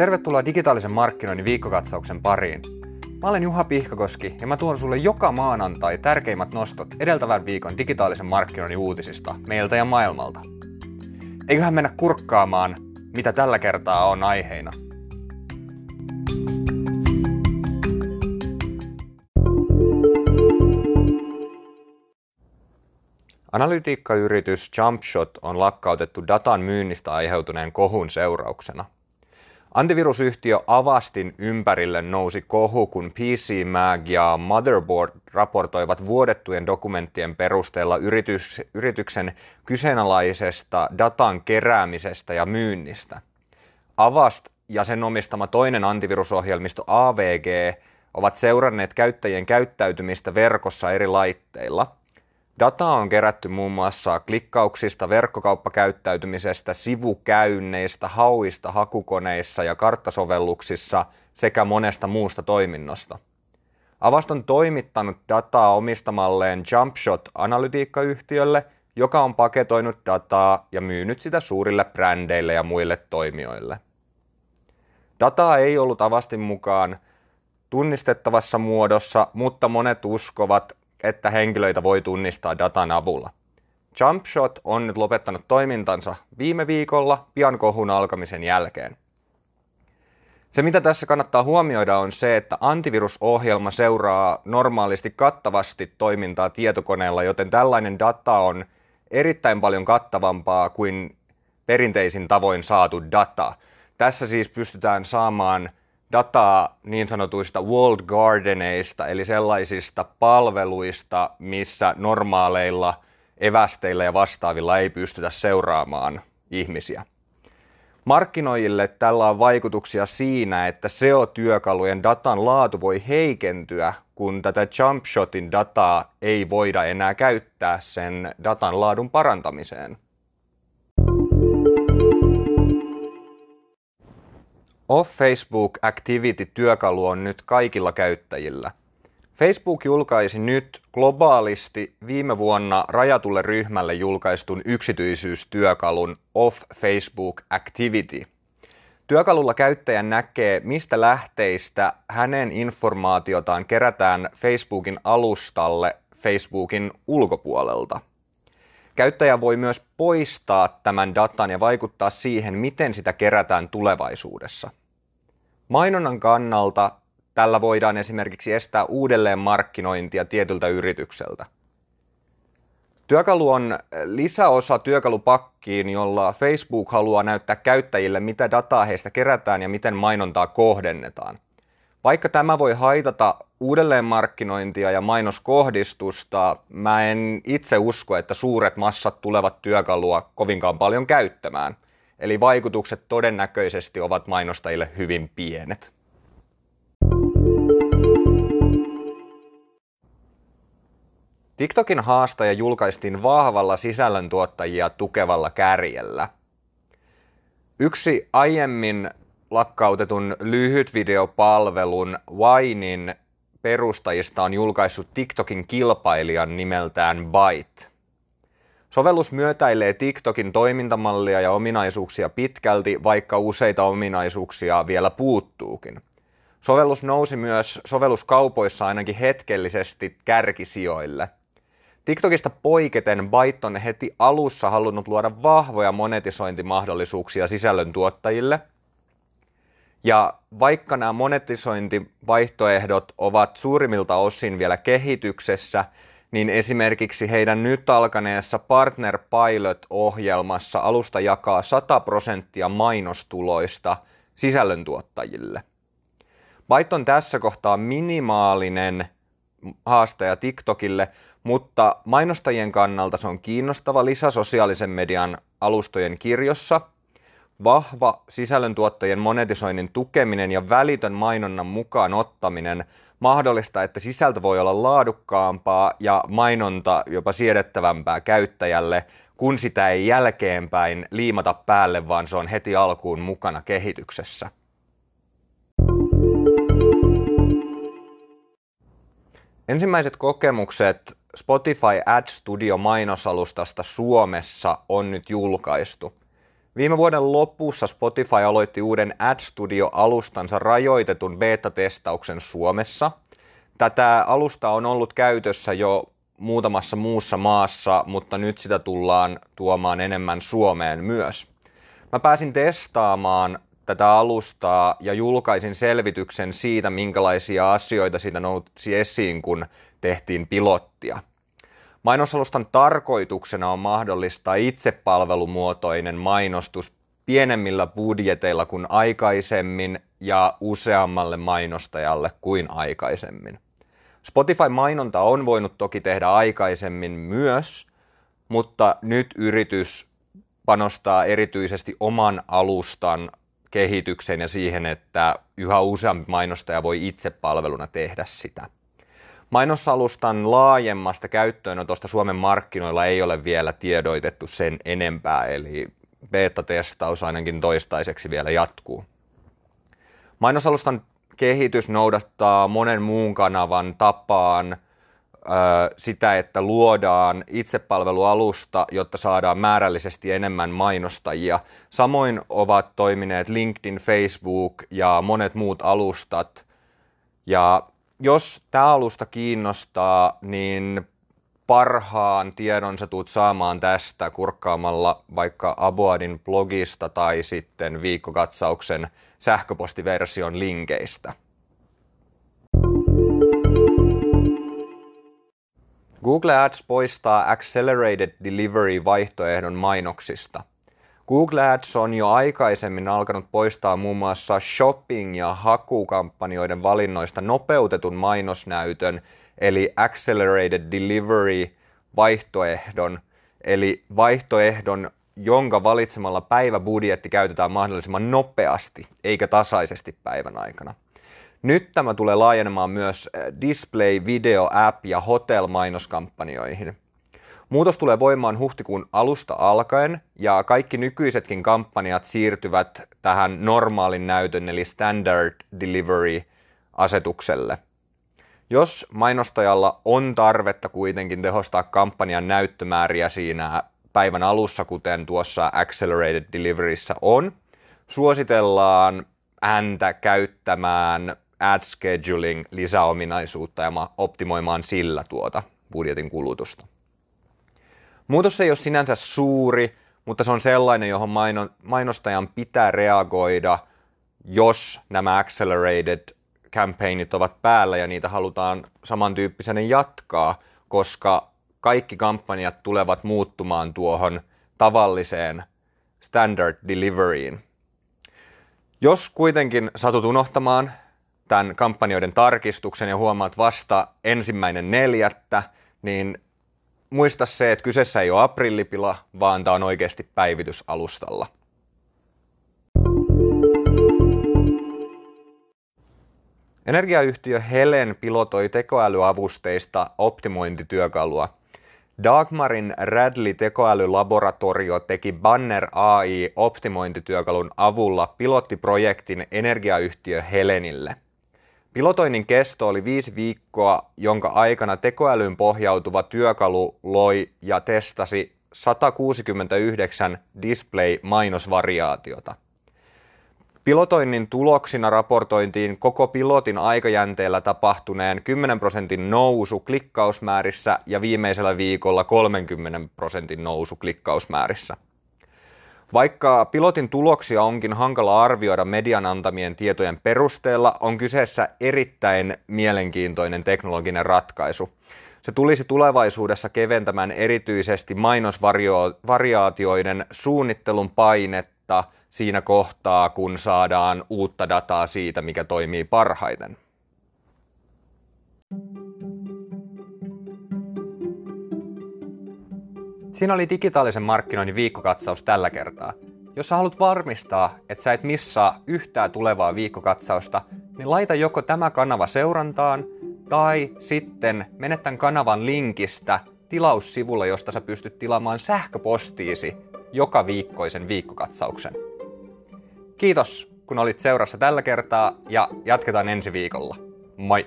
Tervetuloa digitaalisen markkinoinnin viikkokatsauksen pariin. Mä olen Juha Pihkakoski ja mä tuon sulle joka maanantai tärkeimmät nostot edeltävän viikon digitaalisen markkinoinnin uutisista meiltä ja maailmalta. Eiköhän mennä kurkkaamaan, mitä tällä kertaa on aiheina. Analytiikkayritys JumpShot on lakkautettu datan myynnistä aiheutuneen kohun seurauksena – Antivirusyhtiö Avastin ympärille nousi kohu, kun PC Mag ja Motherboard raportoivat vuodettujen dokumenttien perusteella yritys, yrityksen kyseenalaisesta datan keräämisestä ja myynnistä. Avast ja sen omistama toinen antivirusohjelmisto AVG ovat seuranneet käyttäjien käyttäytymistä verkossa eri laitteilla – Dataa on kerätty muun muassa klikkauksista, verkkokauppakäyttäytymisestä, sivukäynneistä, hauista hakukoneissa ja karttasovelluksissa sekä monesta muusta toiminnosta. Avast on toimittanut dataa omistamalleen Jumpshot-analytiikkayhtiölle, joka on paketoinut dataa ja myynyt sitä suurille brändeille ja muille toimijoille. Dataa ei ollut Avastin mukaan tunnistettavassa muodossa, mutta monet uskovat, että henkilöitä voi tunnistaa datan avulla. Jumpshot on nyt lopettanut toimintansa viime viikolla pian kohun alkamisen jälkeen. Se, mitä tässä kannattaa huomioida, on se, että antivirusohjelma seuraa normaalisti kattavasti toimintaa tietokoneella, joten tällainen data on erittäin paljon kattavampaa kuin perinteisin tavoin saatu data. Tässä siis pystytään saamaan dataa niin sanotuista walled gardeneista, eli sellaisista palveluista, missä normaaleilla evästeillä ja vastaavilla ei pystytä seuraamaan ihmisiä. Markkinoijille tällä on vaikutuksia siinä, että SEO-työkalujen datan laatu voi heikentyä, kun tätä jumpshotin dataa ei voida enää käyttää sen datan laadun parantamiseen. Off Facebook Activity-työkalu on nyt kaikilla käyttäjillä. Facebook julkaisi nyt globaalisti viime vuonna rajatulle ryhmälle julkaistun yksityisyystyökalun Off Facebook Activity. Työkalulla käyttäjä näkee, mistä lähteistä hänen informaatiotaan kerätään Facebookin alustalle Facebookin ulkopuolelta. Käyttäjä voi myös poistaa tämän datan ja vaikuttaa siihen, miten sitä kerätään tulevaisuudessa. Mainonnan kannalta tällä voidaan esimerkiksi estää uudelleen markkinointia tietyltä yritykseltä. Työkalu on lisäosa työkalupakkiin, jolla Facebook haluaa näyttää käyttäjille, mitä dataa heistä kerätään ja miten mainontaa kohdennetaan. Vaikka tämä voi haitata uudelleenmarkkinointia ja mainoskohdistusta, mä en itse usko, että suuret massat tulevat työkalua kovinkaan paljon käyttämään – Eli vaikutukset todennäköisesti ovat mainostajille hyvin pienet. TikTokin haastaja julkaistiin vahvalla sisällöntuottajia tukevalla kärjellä. Yksi aiemmin lakkautetun lyhytvideopalvelun Winein perustajista on julkaissut TikTokin kilpailijan nimeltään Byte. Sovellus myötäilee TikTokin toimintamallia ja ominaisuuksia pitkälti, vaikka useita ominaisuuksia vielä puuttuukin. Sovellus nousi myös sovelluskaupoissa ainakin hetkellisesti kärkisijoille. TikTokista poiketen Byte on heti alussa halunnut luoda vahvoja monetisointimahdollisuuksia sisällöntuottajille. Ja vaikka nämä monetisointivaihtoehdot ovat suurimmilta osin vielä kehityksessä, niin esimerkiksi heidän nyt alkaneessa Partner Pilot-ohjelmassa alusta jakaa 100 prosenttia mainostuloista sisällöntuottajille. Byte on tässä kohtaa minimaalinen haastaja TikTokille, mutta mainostajien kannalta se on kiinnostava lisä sosiaalisen median alustojen kirjossa. Vahva sisällöntuottajien monetisoinnin tukeminen ja välitön mainonnan mukaan ottaminen mahdollista, että sisältö voi olla laadukkaampaa ja mainonta jopa siedettävämpää käyttäjälle, kun sitä ei jälkeenpäin liimata päälle, vaan se on heti alkuun mukana kehityksessä. Ensimmäiset kokemukset Spotify Ad Studio mainosalustasta Suomessa on nyt julkaistu. Viime vuoden lopussa Spotify aloitti uuden Ad Studio-alustansa rajoitetun beta-testauksen Suomessa. Tätä alusta on ollut käytössä jo muutamassa muussa maassa, mutta nyt sitä tullaan tuomaan enemmän Suomeen myös. Mä pääsin testaamaan tätä alustaa ja julkaisin selvityksen siitä, minkälaisia asioita siitä nousi esiin, kun tehtiin pilottia. Mainosalustan tarkoituksena on mahdollistaa itsepalvelumuotoinen mainostus pienemmillä budjeteilla kuin aikaisemmin ja useammalle mainostajalle kuin aikaisemmin. Spotify-mainonta on voinut toki tehdä aikaisemmin myös, mutta nyt yritys panostaa erityisesti oman alustan kehitykseen ja siihen, että yhä useampi mainostaja voi itse palveluna tehdä sitä. Mainosalustan laajemmasta käyttöönotosta Suomen markkinoilla ei ole vielä tiedoitettu sen enempää, eli beta-testaus ainakin toistaiseksi vielä jatkuu. Mainosalustan kehitys noudattaa monen muun kanavan tapaan sitä, että luodaan itsepalvelualusta, jotta saadaan määrällisesti enemmän mainostajia. Samoin ovat toimineet LinkedIn, Facebook ja monet muut alustat. Ja jos tämä alusta kiinnostaa, niin parhaan tiedon sä tuut saamaan tästä kurkkaamalla vaikka Aboadin blogista tai sitten viikkokatsauksen sähköpostiversion linkeistä. Google Ads poistaa Accelerated Delivery-vaihtoehdon mainoksista. Google Ads on jo aikaisemmin alkanut poistaa muun muassa shopping- ja hakukampanjoiden valinnoista nopeutetun mainosnäytön, eli Accelerated Delivery-vaihtoehdon, eli vaihtoehdon, jonka valitsemalla päiväbudjetti käytetään mahdollisimman nopeasti, eikä tasaisesti päivän aikana. Nyt tämä tulee laajenemaan myös eh, display, video, app ja hotel-mainoskampanjoihin. Muutos tulee voimaan huhtikuun alusta alkaen ja kaikki nykyisetkin kampanjat siirtyvät tähän normaalin näytön eli standard delivery asetukselle. Jos mainostajalla on tarvetta kuitenkin tehostaa kampanjan näyttömääriä siinä päivän alussa, kuten tuossa Accelerated Deliveryssä on, suositellaan häntä käyttämään ad scheduling lisäominaisuutta ja optimoimaan sillä tuota budjetin kulutusta. Muutos ei ole sinänsä suuri, mutta se on sellainen, johon mainostajan pitää reagoida, jos nämä accelerated campaignit ovat päällä ja niitä halutaan samantyyppisenä jatkaa, koska kaikki kampanjat tulevat muuttumaan tuohon tavalliseen standard deliveryin. Jos kuitenkin satut unohtamaan tämän kampanjoiden tarkistuksen ja huomaat vasta ensimmäinen neljättä, niin muista se, että kyseessä ei ole aprillipila, vaan tämä on oikeasti päivitys alustalla. Energiayhtiö Helen pilotoi tekoälyavusteista optimointityökalua. Dagmarin Radley tekoälylaboratorio teki Banner AI optimointityökalun avulla pilottiprojektin energiayhtiö Helenille – Pilotoinnin kesto oli viisi viikkoa, jonka aikana tekoälyyn pohjautuva työkalu loi ja testasi 169 display-mainosvariaatiota. Pilotoinnin tuloksina raportointiin koko pilotin aikajänteellä tapahtuneen 10 prosentin nousu klikkausmäärissä ja viimeisellä viikolla 30 prosentin nousu klikkausmäärissä. Vaikka pilotin tuloksia onkin hankala arvioida median antamien tietojen perusteella, on kyseessä erittäin mielenkiintoinen teknologinen ratkaisu. Se tulisi tulevaisuudessa keventämään erityisesti mainosvariaatioiden suunnittelun painetta siinä kohtaa, kun saadaan uutta dataa siitä, mikä toimii parhaiten. Siinä oli digitaalisen markkinoinnin viikkokatsaus tällä kertaa. Jos sä haluat varmistaa, että sä et missaa yhtään tulevaa viikkokatsausta, niin laita joko tämä kanava seurantaan, tai sitten mene tämän kanavan linkistä tilaussivulle, josta sä pystyt tilaamaan sähköpostiisi joka viikkoisen viikkokatsauksen. Kiitos, kun olit seurassa tällä kertaa ja jatketaan ensi viikolla. Moi!